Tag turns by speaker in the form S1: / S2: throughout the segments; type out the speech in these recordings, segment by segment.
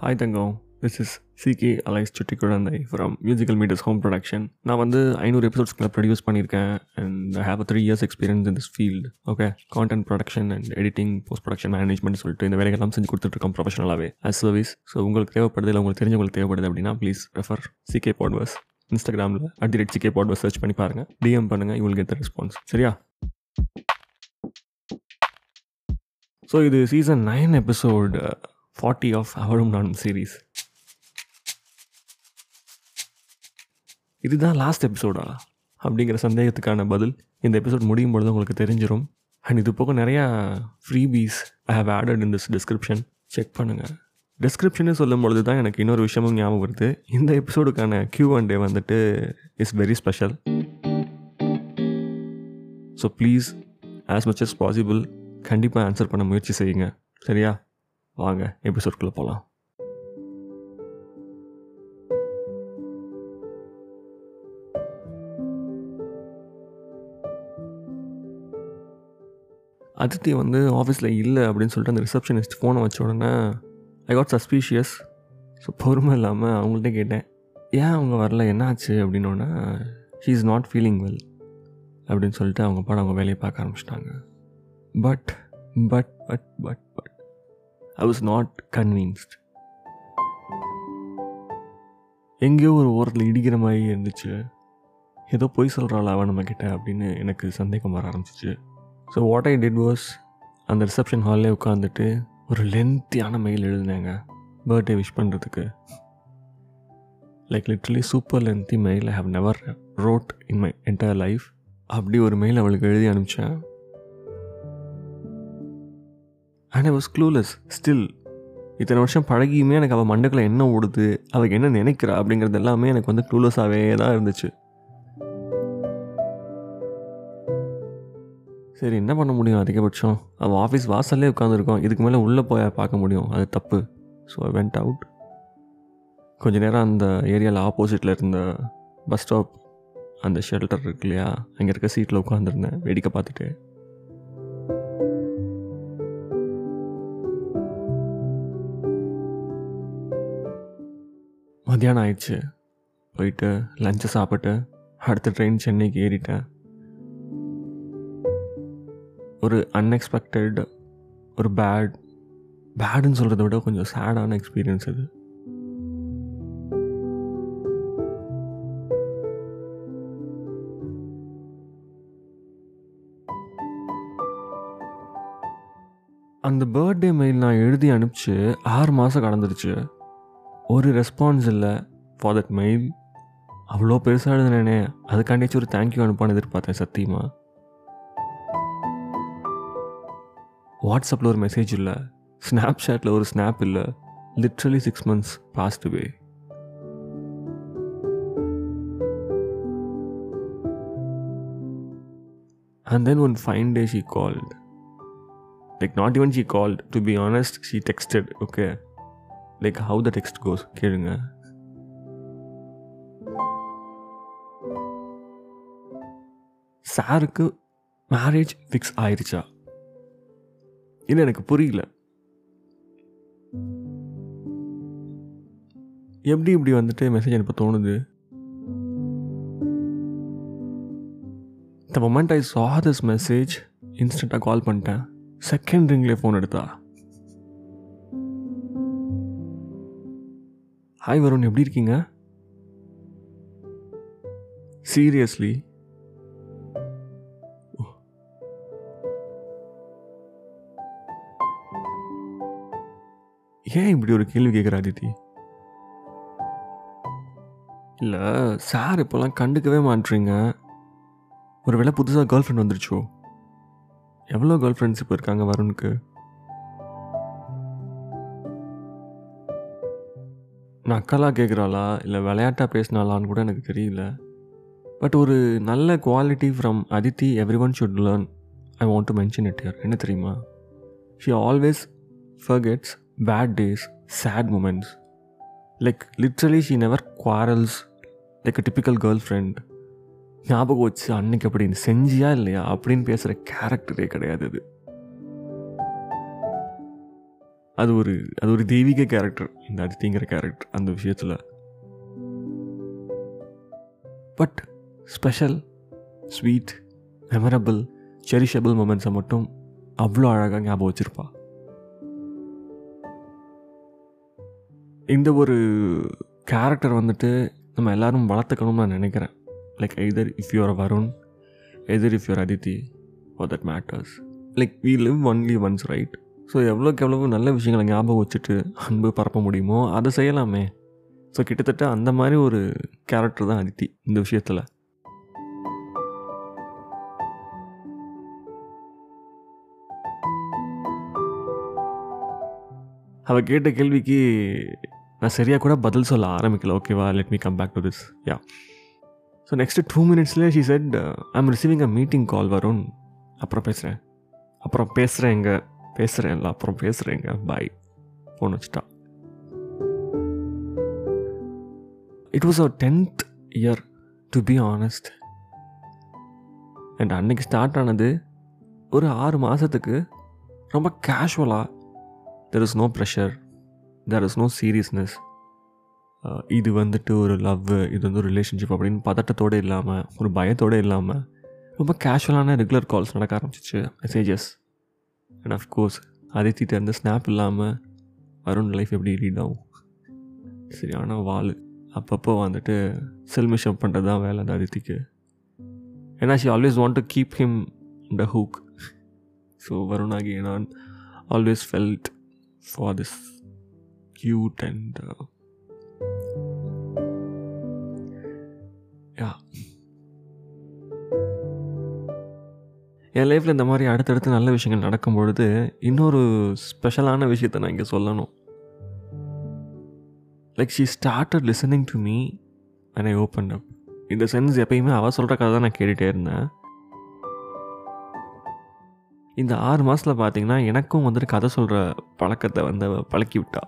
S1: hi Thangam. This is CK alias Chutti Kuzhandhai from musical medias home production நான் வந்து ஐநூறு எபிசோட்ஸ்களை produce பண்ணியிருக்கேன் and I have three years experience in this field okay content production and editing post production management சொல்லிட்டு இந்த வேலைகள்லாம் செஞ்சு கொடுத்துட்ருக்கோம் ப்ரொஃபஷனலாகவே அஸ் சர்வீஸ் ஸோ உங்களுக்கு தேவைப்படுது இல்லை உங்களுக்கு தெரிஞ்சவங்களுக்கு தேவைப்படுது அப்படின்னா ப்ளீஸ் ரெஃபர் சிகே பாட்வர்ஸ் இன்ஸ்டாகிராமில் at the rate CK பாட்வர்ஸ் search பண்ணி பாருங்கள் டிஎம் பண்ணுங்கள் you will get the response சரியா? ஸோ இது season nine episode forty of அவரும் நானும் சீரீஸ் இதுதான் லாஸ்ட் எபிசோடா அப்படிங்கிற சந்தேகத்துக்கான பதில். இந்த எபிசோட் முடியும் பொழுது உங்களுக்கு தெரிஞ்சிடும் அண்ட் இது போக நிறையா freebies I have added in this description check பண்ணுங்கள் டிஸ்கிரிப்ஷனே சொல்லும் பொழுது தான் எனக்கு இன்னொரு விஷயமும் ஞாபகம் வருது. இந்த எபிசோடுக்கான கியூ அண்ட் டே வந்துட்டு is very special so please as much as possible கண்டிப்பாக ஆன்சர் பண்ண முயற்சி செய்யுங்க. சரியா? வாங்க எபிசோட்குள்ளே போகலாம் அதித்தி வந்து ஆஃபீஸில் இல்லை அப்படின்னு சொல்லிட்டு அந்த ரிசப்ஷனிஸ்ட் ஃபோனை வச்ச உடனே ஐ காட் சஸ்பீஷியஸ் ஸோ பொறுமை இல்லாமல் அவங்கள்ட்ட கேட்டேன் ஏன் அவங்க வரல? என்னாச்சு அப்படின்னோடனே she is not feeling well அப்படின்னு சொல்லிட்டு அவங்க பாட அவங்க வேலையை பார்க்க ஆரம்பிச்சிட்டாங்க. But but but but but I was not convinced எங்கேயோ ஒரு ஓரத்தில் இடிக்கிற மாதிரி இருந்துச்சு. ஏதோ பொய் சொல்கிறாள் அவன் நம்மக்கிட்ட அப்படின்னு எனக்கு சந்தேகம் வர ஆரம்பிச்சிச்சு. So what I did was அந்த ரிசப்ஷன் ஹால்லே உட்காந்துட்டு ஒரு லென்த்தியான மெயில் எழுதினேங்க. பர்த்டே விஷ் பண்ணுறதுக்கு like literally super lengthy mail I have never wrote in my entire life அப்படி ஒரு மெயில் அவளுக்கு எழுதி அனுப்பிச்சேன். And I was clueless still இத்தனை வருஷம் பழகியுமே எனக்கு அவள் மண்டக்கில் என்ன ஓடுது அவள் என்ன நினைக்கிறா அப்படிங்கிறது எல்லாமே எனக்கு வந்து க்ளூலெஸ்ஸாகவே தான் இருந்துச்சு. சரி என்ன பண்ண முடியும் அதிகபட்சம்? அவள் ஆஃபீஸ் வாசல்லே உட்காந்துருக்கோம் இதுக்கு மேலே உள்ளே போய் பார்க்க முடியும். அது தப்பு. ஸோ ஐ வெண்ட் அவுட் கொஞ்ச நேரம் அந்த ஏரியாவில் ஆப்போசிட்டில் இருந்த பஸ் ஸ்டாப் அந்த ஷெல்டர் இருக்கு இல்லையா? அங்கே இருக்க சீட்டில் உட்காந்துருந்தேன் வேடிக்கை பார்த்துட்டு. மத்தியானம் ஆயிடுச்சு. போயிட்டு லஞ்சை சாப்பிட்டு அடுத்த ட்ரெயின் சென்னைக்கு ஏறிட்டேன். ஒரு அன்எக்ஸ்பெக்டட் ஒரு பேட் பேடுன்னு சொல்கிறத விட கொஞ்சம் சேடான எக்ஸ்பீரியன்ஸ் இது. அந்த பர்த்டே மெயில் நான் எழுதி அனுப்பிச்சு ஆறு மாதம் கடந்துருச்சு. ஒரு ரெஸ்பான்ஸ் இல்லை. ஃபார் தட் மெயில் அவ்வளோ பெருசாக எழுதுனேனே. அதுக்காண்டியாச்சும் ஒரு தேங்க்யூ அனுப்பான்னு எதிர்பார்த்தேன் சத்தியமாக வாட்ஸ்அப்பில் ஒரு மெசேஜ் இல்லை. ஸ்னாப் சாட்டில் ஒரு ஸ்னாப் இல்லை. Literally six months passed away and then one fine day she called like not even she called to be honest she texted okay like how the text goes கேளுங்க. சாருக்கு marriage fix ஆயிடுச்சா இல்லை எனக்கு புரியல. எப்படி இப்படி வந்துட்டு மெசேஜ் அனுப்ப தோணுது? The moment I saw this message இன்ஸ்டண்ட்டாக கால் பண்ணிட்டேன். செகண்ட் ரிங்லேயே ஃபோன் எடுத்தா. ஹாய் வருண் எப்படி இருக்கீங்க? சீரியஸ்லி ஏன் இப்படி ஒரு கேள்வி கேட்குற அதித்தி இல்லை சார் இப்போல்லாம் கண்டுக்கவே மாட்டுறீங்க ஒரு வேளை புதுசாக கேர்ள் ஃப்ரெண்ட் வந்துருச்சோ? எவ்வளோ கேர்ள் ஃப்ரெண்ட்ஸ் இப்போ இருக்காங்க வருணுக்கு? நக்கலாக கேட்குறாளா இல்லை விளையாட்டாக பேசினாலான்னு கூட எனக்கு தெரியல. பட் ஒரு நல்ல quality from Aditi everyone should learn I want to mention it யார் என்ன தெரியுமா? She always forgets bad days sad moments like literally she never quarrels like a typical girl friend ஞாபகம் வச்சு அன்னைக்கு அப்படின்னு செஞ்சியா இல்லையா? அப்படின்னு பேசுகிற கேரக்டரே கிடையாது அது. அது ஒரு அது ஒரு தெய்வீக கேரக்டர் இந்த அதித்திங்கிற கேரக்டர் அந்த விஷயத்தில். But special sweet memorable cherishable மூமெண்ட்ஸை மட்டும் அவ்வளோ அழகாக ஞாபகம் வச்சுருப்பா. இந்த ஒரு கேரக்டர் வந்துட்டு நம்ம எல்லோரும் வளர்த்துக்கணும்னு நான் நினைக்கிறேன். Like either if you're Varun either if you're Aditi for that matters like we live only once right so எவ்வளோக்கு எவ்வளவு நல்ல விஷயங்களை ஞாபகம் வச்சுட்டு அன்பு பரப்ப முடியுமோ அதை செய்யலாமே. ஸோ கிட்டத்தட்ட அந்த மாதிரி ஒரு கேரக்டர் தான் அதித்தி இந்த விஷயத்தில். அவள் கேட்ட கேள்விக்கு நான் சரியாக கூட பதில் சொல்ல ஆரம்பிக்கல. ஓகேவா let me come back to this yeah so next two மினிட்ஸ்லேயே she said I'm receiving a meeting call வரும் அப்புறம் பேசுகிறேன் அப்புறம் பேசுகிறேன் எங்கள் பேசுகிறேன் பேசுகிறேன்ல அப்புறம் பேசுகிறேங்க பாய் ஃபோன் வச்சுட்டா. It was our tenth year to be honest and அன்னைக்கு ஸ்டார்ட் ஆனது ஒரு ஆறு மாதத்துக்கு ரொம்ப கேஷுவலாக there is no pressure there is no seriousness இது வந்துட்டு ஒரு லவ் இது வந்து ஒரு ரிலேஷன்ஷிப் அப்படின்னு பதட்டத்தோடு இல்லாமல் ஒரு பயத்தோடு இல்லாமல் ரொம்ப கேஷுவலான ரெகுலர் கால்ஸ் நடக்க ஆரம்பிச்சிச்சு மெசேஜஸ் அண்ட் அஃப்கோர்ஸ் அதித்திட்ட இருந்த ஸ்னாப் இல்லாமல் வருண் லைஃப் எப்படி ரீட் ஆகும்? சரியான வால் அப்பப்போ வந்துட்டு செல்மிஷம் பண்ணுறது தான் வேலை அந்த அதித்திக்கு ஏன்னா she always want to keep him the hook so Varun ஆகிய நான் always felt for this cute and yeah என் லைஃப்பில் இந்த மாதிரி அடுத்தடுத்து நல்ல விஷயங்கள் நடக்கும் பொழுது இன்னொரு ஸ்பெஷலான விஷயத்த நான் இங்கே சொல்லணும். Like she started listening to me and I open up இந்த சென்ஸ் எப்பயுமே அவள் சொல்கிற கதை தான் நான் கேட்டுகிட்டே இருந்தேன். இந்த ஆறு மாதத்தில் பார்த்தீங்கன்னா எனக்கும் வந்துட்டு கதை சொல்கிற பழக்கத்தை வந்து பழக்கி விட்டா.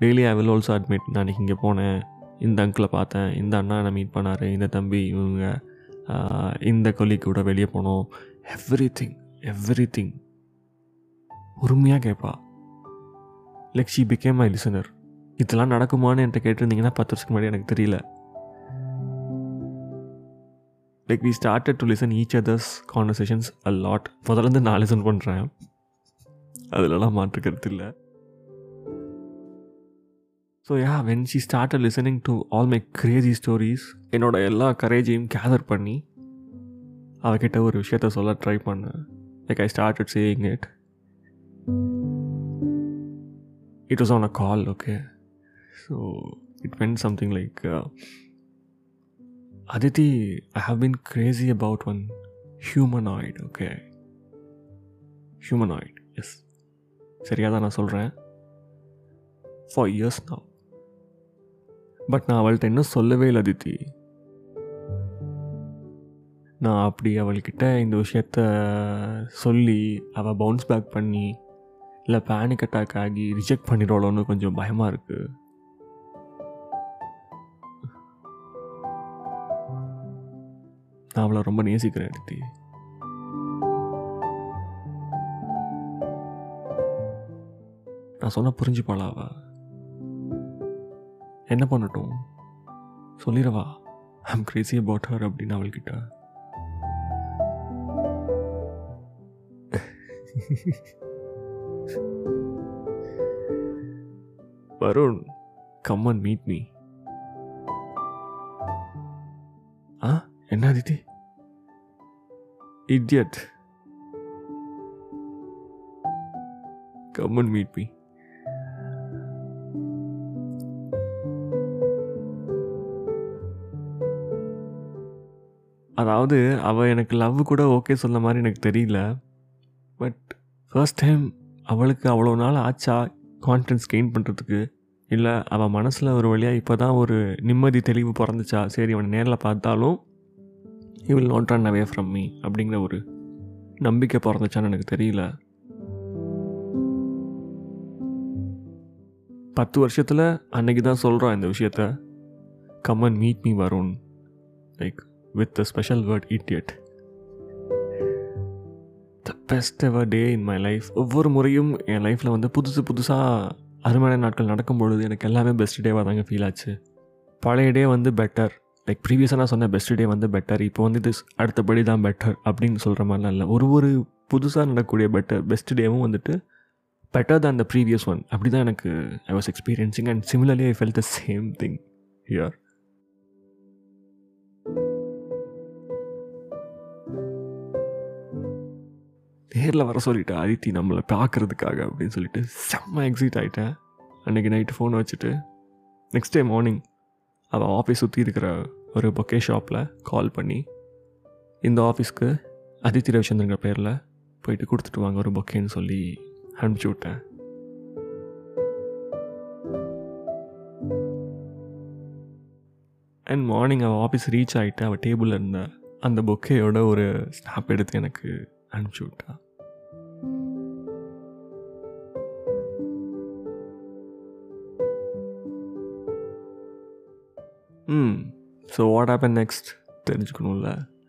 S1: Daily I will also admit நான் அன்றைக்கி இங்கே போனேன். இந்த அங்கிளை பார்த்தேன். இந்த அண்ணா என்னை மீட் பண்ணார். இந்த தம்பி இவங்க இந்த கொல்லிக்கு கூட வெளியே போனோம். எவ்ரி திங் எவ்ரி திங் பொறுமையாக கேட்பா like she became my listener இதெல்லாம் நடக்குமான்னு என்கிட்ட கேட்டிருந்தீங்கன்னா பத்து வருஷத்துக்கு முன்னாடி எனக்கு தெரியல. Like we started to listen each others conversations a lot முதல்ல நான் லிசன் பண்ணுறேன் அதிலலாம் மாற்று கருத்து இல்லை. So yeah when she start listening to all my crazy stories என்னோட எல்லா கரேஜையும் கேதர் பண்ணி அவகிட்ட ஒரு விஷயத்த சொல்ல ட்ரை பண்ணேன். Like I started saying it it was on a call okay so it when something like Aditi I have been crazy about one humanoid okay humanoid yes சரியாக தான் நான் சொல்கிறேன் ஃபார் இயர்ஸ் நான் பட் நான் அவள்கிட்ட இன்னும் சொல்லவே இல்லை அதித்தி நான் அப்படி அவள்கிட்ட இந்த விஷயத்த சொல்லி அவள் பவுன்ஸ் பேக் பண்ணி இல்லை பேனிக் அட்டாக் ஆகி ரிஜெக்ட் பண்ணிடுவாளோன்னு கொஞ்சம் பயமாக இருக்குது நான் அவளை ரொம்ப நேசிக்கிறேன் அதித்தி நான் சொன்ன புரிஞ்சுப்பாளா அவள் என்ன பண்ணட்டும்? சொல்லிடவா? ஐம் கிரேசி அபவுட் ஹர் அப்படின்னு அவள்கிட்ட. Varun come and meet me ஆ? என்ன Aditi? Idiot come and meet me அதாவது அவள் எனக்கு லவ் கூட ஓகே சொன்ன மாதிரி எனக்கு தெரியல. பட் ஃபர்ஸ்ட் டைம் அவளுக்கு அவ்வளோ நாள் ஆச்சா கான்ஃபிடன்ஸ் கெயின் பண்ணுறதுக்கு இல்லை அவள் மனசில் ஒரு வழியாக இப்போ தான் ஒரு நிம்மதி தெளிவு பிறந்துச்சா? சரி அவனை நேரில் பார்த்தாலும் he will not run away from me அப்படிங்கிற ஒரு நம்பிக்கை பிறந்துச்சான்னு எனக்கு தெரியல. பத்து வருஷத்தில் அன்னைக்கு தான் சொல்கிறான் இந்த விஷயத்த. Come on meet me Varun like with the special word idiot the best ever day in my life ஒவ்வொரு முறையும் என் லைஃப்பில் வந்து புதுசு புதுசாக அருமையான நாட்கள் நடக்கும் பொழுது எனக்கு எல்லாமே பெஸ்ட் டேவாக தாங்க ஃபீல் ஆச்சு. பழைய டே வந்து பெட்டர் லைக் ப்ரீவியஸாக நான் சொன்ன பெஸ்ட் டே வந்து பெட்டர் இப்போ வந்து இது அடுத்தபடி தான் பெட்டர் அப்படின்னு சொல்கிற மாதிரிலாம் இல்லை. ஒரு ஒரு புதுசாக நடக்கக்கூடிய பெட்டர் பெஸ்ட் டேவும் வந்துட்டு பெட்டர் தான் த ப்ரீவியஸ் ஒன் அப்படி தான் எனக்கு I was experiencing and similarly I felt the same thing here நேரில் வர சொல்லிட்டு அதித்தி நம்மளை பார்க்குறதுக்காக அப்படின்னு சொல்லிட்டு செம்ம எக்ஸைட் ஆகிட்டேன் அன்றைக்கி நைட்டு ஃபோன் வச்சுட்டு நெக்ஸ்ட் டே மார்னிங் அவள் ஆஃபீஸ் சுற்றி இருக்கிற ஒரு பொக்கே ஷாப்பில் கால் பண்ணி இந்த ஆஃபீஸ்க்கு அதித்தி ரவிச்சந்திரங்கிற பேரில் போயிட்டு கொடுத்துட்டு வாங்க ஒரு பொக்கேன்னு சொல்லி அனுப்பிச்சி விட்டேன். அண்ட் மார்னிங் அவள் ஆஃபீஸ் ரீச் ஆகிட்டு அவள் டேபிளில் இருந்த அந்த பொக்கேயோட ஒரு ஸ்னாப் எடுத்து எனக்கு அனுப்பிச்சி விட்டா. ம் ஸோ வாட் ஆப்பன் நெக்ஸ்ட் தெரிஞ்சுக்கணும்ல.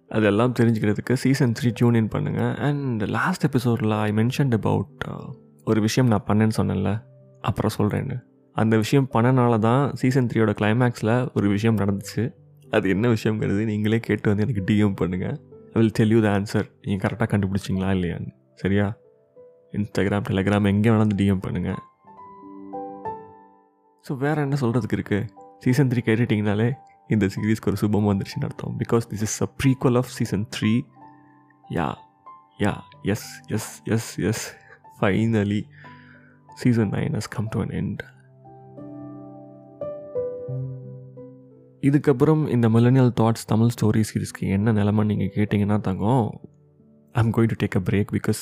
S1: அதெல்லாம் தெரிஞ்சுக்கிறதுக்கு சீசன் த்ரீ டியூன் இன் பண்ணுங்கள் அண்ட் லாஸ்ட் எபிசோடில் ஐ மென்ஷன்ட் அபவுட் ஒரு விஷயம் நான் பண்ணேன்னு சொன்னேன்ல. அப்புறம் சொல்கிறேன்னு அந்த விஷயம் பண்ணனால தான் சீசன் த்ரீயோட கிளைமேக்ஸில் ஒரு விஷயம் நடந்துச்சு. அது என்ன விஷயங்கிறது நீங்களே கேட்டு வந்து எனக்கு டிஎம் பண்ணுங்கள் will tell you the answer நீங்கள் கரெக்டாக கண்டுபிடிச்சிங்களா இல்லையான்னு. சரியா? இன்ஸ்டாகிராம் டெலிகிராம் எங்கே வேணாலும் டிஎம் பண்ணுங்கள் ஸோ வேறு என்ன சொல்கிறதுக்கு இருக்குது சீசன் த்ரீ கேட்டுட்டிங்கனாலே இந்த சீரீஸ்க்கு ஒரு சுபம் வந்துருச்சுன்னு அர்த்தம். Because this is a prequel of season three yeah yeah yes yes yes yes finally season nine has come to an end இதுக்கப்புறம் இந்த மில்லனியல் தாட்ஸ் தமிழ் ஸ்டோரி சீரீஸ்க்கு என்ன நிலமை? நீங்கள் கேட்டிங்கன்னா தங்கம் am going to take a break because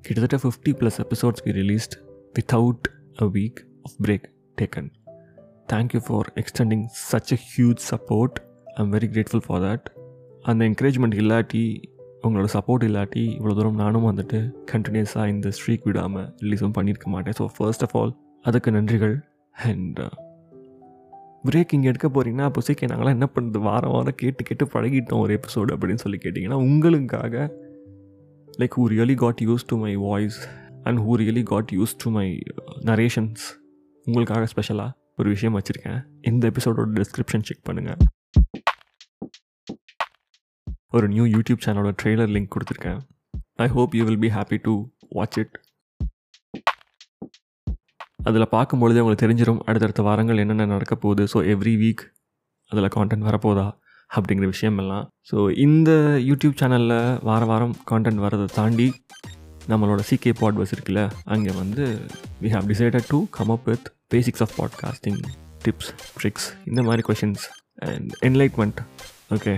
S1: கிட்டத்தட்ட fifty plus episodes we released without a week off break taken thank you for extending such a huge support I am very grateful for that அந்த encouragement இல்லாட்டி உங்களோட support இல்லாட்டி இவ்வளோ தூரம் நானும் வந்துட்டு கண்டினியூஸாக இந்த ஸ்ட்ரீக் விடாமல் ரிலீஸும் பண்ணியிருக்க மாட்டேன். ஸோ ஃபர்ஸ்ட் ஆஃப் ஆல் அதுக்கு நன்றிகள் அண்ட் பிரேக் இங்கே எடுக்க போகிறீங்கன்னா அப்போ சீக்கிரம் நாங்களாம் என்ன பண்ணுறது வாரம் வாரம் கேட்டு கேட்டு பழகிட்டோம் ஒரு எபிசோடு அப்படின்னு சொல்லி கேட்டிங்கன்னா உங்களுக்காக like who really got use to my voice and who really got use to my narrations உங்களுக்காக ஸ்பெஷலாக ஒரு விஷயம் வச்சுருக்கேன். இந்த எபிசோடோட டிஸ்கிரிப்ஷன் செக் பண்ணுங்கள் ஒரு நியூ யூடியூப் சேனலோட ட்ரெய்லர் லிங்க் கொடுத்துருக்கேன். I hope you will be happy to watch it அதில் பார்க்கும்பொழுதே உங்களுக்கு தெரிஞ்சிடும் அடுத்தடுத்த வாரங்கள் என்னென்ன நடக்க போகுது. ஸோ எவ்ரி வீக் அதில் கான்டென்ட் வரப்போதா அப்படிங்கிற விஷயம் எல்லாம் ஸோ இந்த யூடியூப் சேனலில் வார வாரம் கான்டென்ட் வரதை தாண்டி நம்மளோட சிகே பாட்வர்ஸ் இருக்குல்ல அங்கே வந்து we have decided to come up with basics of podcasting tips tricks இந்த மாதிரி கொஷின்ஸ் அண்ட் என்லைட்மெண்ட் ஓகே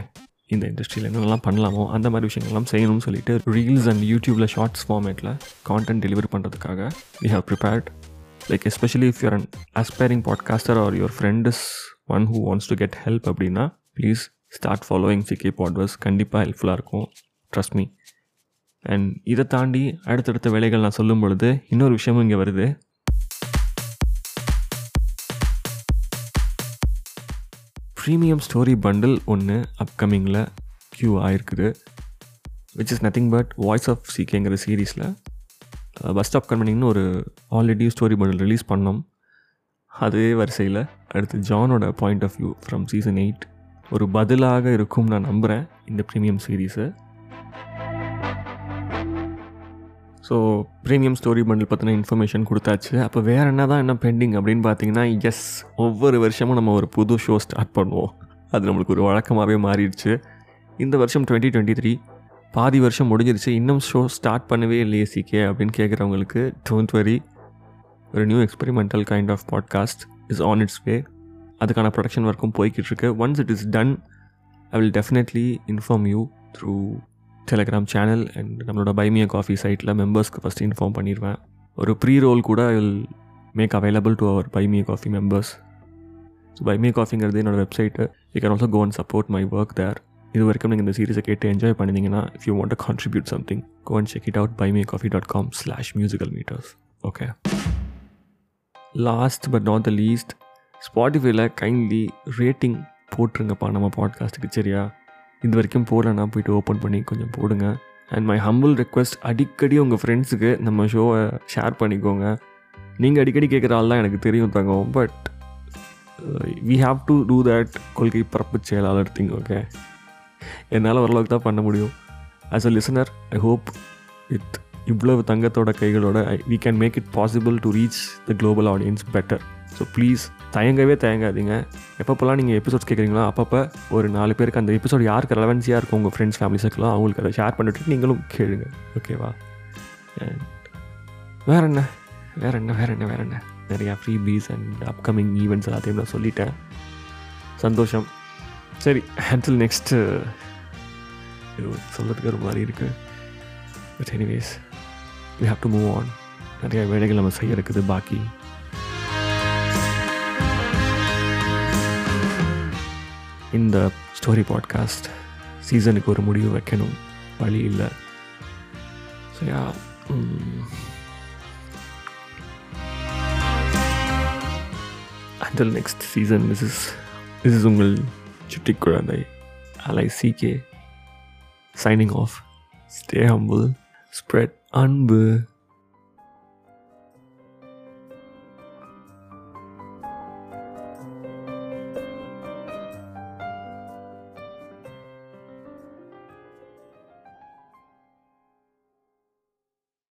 S1: இந்த இண்டஸ்ட்ரியில் என்னென்னலாம் பண்ணலாமோ அந்த மாதிரி விஷயங்கள்லாம் செய்யணும்னு சொல்லிட்டு ரீல்ஸ் அண்ட் யூடியூப்பில் ஷார்ட்ஸ் ஃபார்மேட்டில் கான்டென்ட் டெலிவரி பண்ணுறதுக்காக we have prepared like especially if you're an aspiring podcaster or your friend is one who wants to get help அப்படின்னா please start following CK Podverse கண்டிப்பாக ஹெல்ப்ஃபுல்லாக இருக்கும். ட்ரஸ்ட் மீ அண்ட் இதை தாண்டி அடுத்தடுத்த வேலைகள் நான் சொல்லும் பொழுது இன்னொரு விஷயமும் இங்கே வருது. ப்ரீமியம் ஸ்டோரி பண்டில் ஒன்று அப்கமிங்கில் க்யூ ஆயிருக்குது. Which is nothing but voice of சிகேங்கிற சீரீஸில் பஸ் ஸ்டாப் கம்பெனிங்னு ஒரு ஆல்ரெடி ஸ்டோரி பண்டில் ரிலீஸ் பண்ணோம். அதே வரிசையில் அடுத்து ஜானோட point of view from season eight ஒரு பதிலாக இருக்கும் நான் நம்புகிறேன் இந்த ப்ரீமியம் சீரீஸை ஸோ ப்ரீமியம் ஸ்டோரி பண்டில் பற்றின இன்ஃபர்மேஷன் கொடுத்தாச்சு. அப்போ வேறு என்ன தான் என்ன பெண்டிங் அப்படின்னு பார்த்தீங்கன்னா எஸ் ஒவ்வொரு வருஷமும் நம்ம ஒரு புது ஷோ ஸ்டார்ட் பண்ணுவோம். அது நம்மளுக்கு ஒரு வழக்கமாகவே மாறிடுச்சு. இந்த வருஷம் டுவெண்ட்டி டுவெண்ட்டி த்ரீ பாதி வருஷம் முடிஞ்சிருச்சு. இன்னும் ஷோ ஸ்டார்ட் பண்ணவே இல்லையே சிகே அப்படின்னு கேட்குறவங்களுக்கு டோன்ட் வரி ஒரு new experimental kind of podcast is on its way அதுக்கான ப்ரொடக்ஷன் ஒர்க்கும் போய்கிட்டு இருக்கு once it is done I will definitely inform you through Telegram channel and நம்மளோட பைமியா காஃபி சைட்டில் மெம்பர்ஸ்க்கு ஃபஸ்ட் இன்ஃபார்ம் பண்ணிடுவேன் ஒரு ப்ரீ ரோல் கூட I will make available to our Buy Me a Coffee members so Buy Me a காஃபிங்கிறது என்னோட website you can also go and support my work there இது வரைக்கும் நீங்கள் இந்த சீரிஸை கேட்டு என்ஜாய் பண்ணிங்கன்னா if you want contribute something go and check it out buy me coffee dot com slash musical meters okay last but not the least ஸ்பாட்டிஃபைல kindly rating போட்டுருங்கப்பா நம்ம பாட்காஸ்ட்டுக்கு சரியா? இது வரைக்கும் போடலன்னா போயிட்டு ஓப்பன் பண்ணி கொஞ்சம் போடுங்க. அண்ட் மை ஹம்பிள் ரெக்வஸ்ட் அடிக்கடி உங்கள் ஃப்ரெண்ட்ஸுக்கு நம்ம ஷோவை ஷேர் பண்ணிக்கோங்க. நீங்கள் அடிக்கடி கேட்குற ஆள் தான் எனக்கு தெரியும் தங்கம் but we have to do that கொள்கை பரப்பு செயலாளர் திங் ஓகே என்னால் ஓரளவுக்கு தான் பண்ண முடியும். As a listener I hope with இவ்வளவு தங்கத்தோட கைகளோட we can make it possible to reach the global audience better so please தயங்கவே தயங்காதீங்க. எப்பப்போலாம் நீங்கள் எபிசோட்ஸ் கேட்குறீங்களோ அப்பப்போ ஒரு நாலு பேருக்கு அந்த எபிசோட் யாருக்கு ரெலவென்ஸியாக இருக்கும் உங்கள் ஃப்ரெண்ட்ஸ் ஃபேமிலி ஃபேமிலிஸுக்கெல்லாம் அவங்களுக்கு அதை ஷேர் பண்ணிட்டு நீங்களும் கேளுங்க. ஓகேவா வேற என்ன? வேற என்ன? வேற என்ன? வேற என்ன? நிறையா free piece and upcoming events எல்லாத்தையும் நான் சொல்லிட்டேன். சந்தோஷம். சரி ஹேண்டில் நெக்ஸ்ட்டு uh, சொல்கிறதுக்கு ஒரு மாதிரி இருக்குது but anyways we have to move on நிறைய வேலைகள் நம்ம செய்ய இருக்குது பாக்கி. இந்த ஸ்டோரி பாட்காஸ்ட் சீசனுக்கு ஒரு முடிவு வைக்கணும். வழி இல்லை. So yeah next season season is is is உங்கள் சுட்டி குழந்தை அலை சிகே signing off stay humble spread அன்பு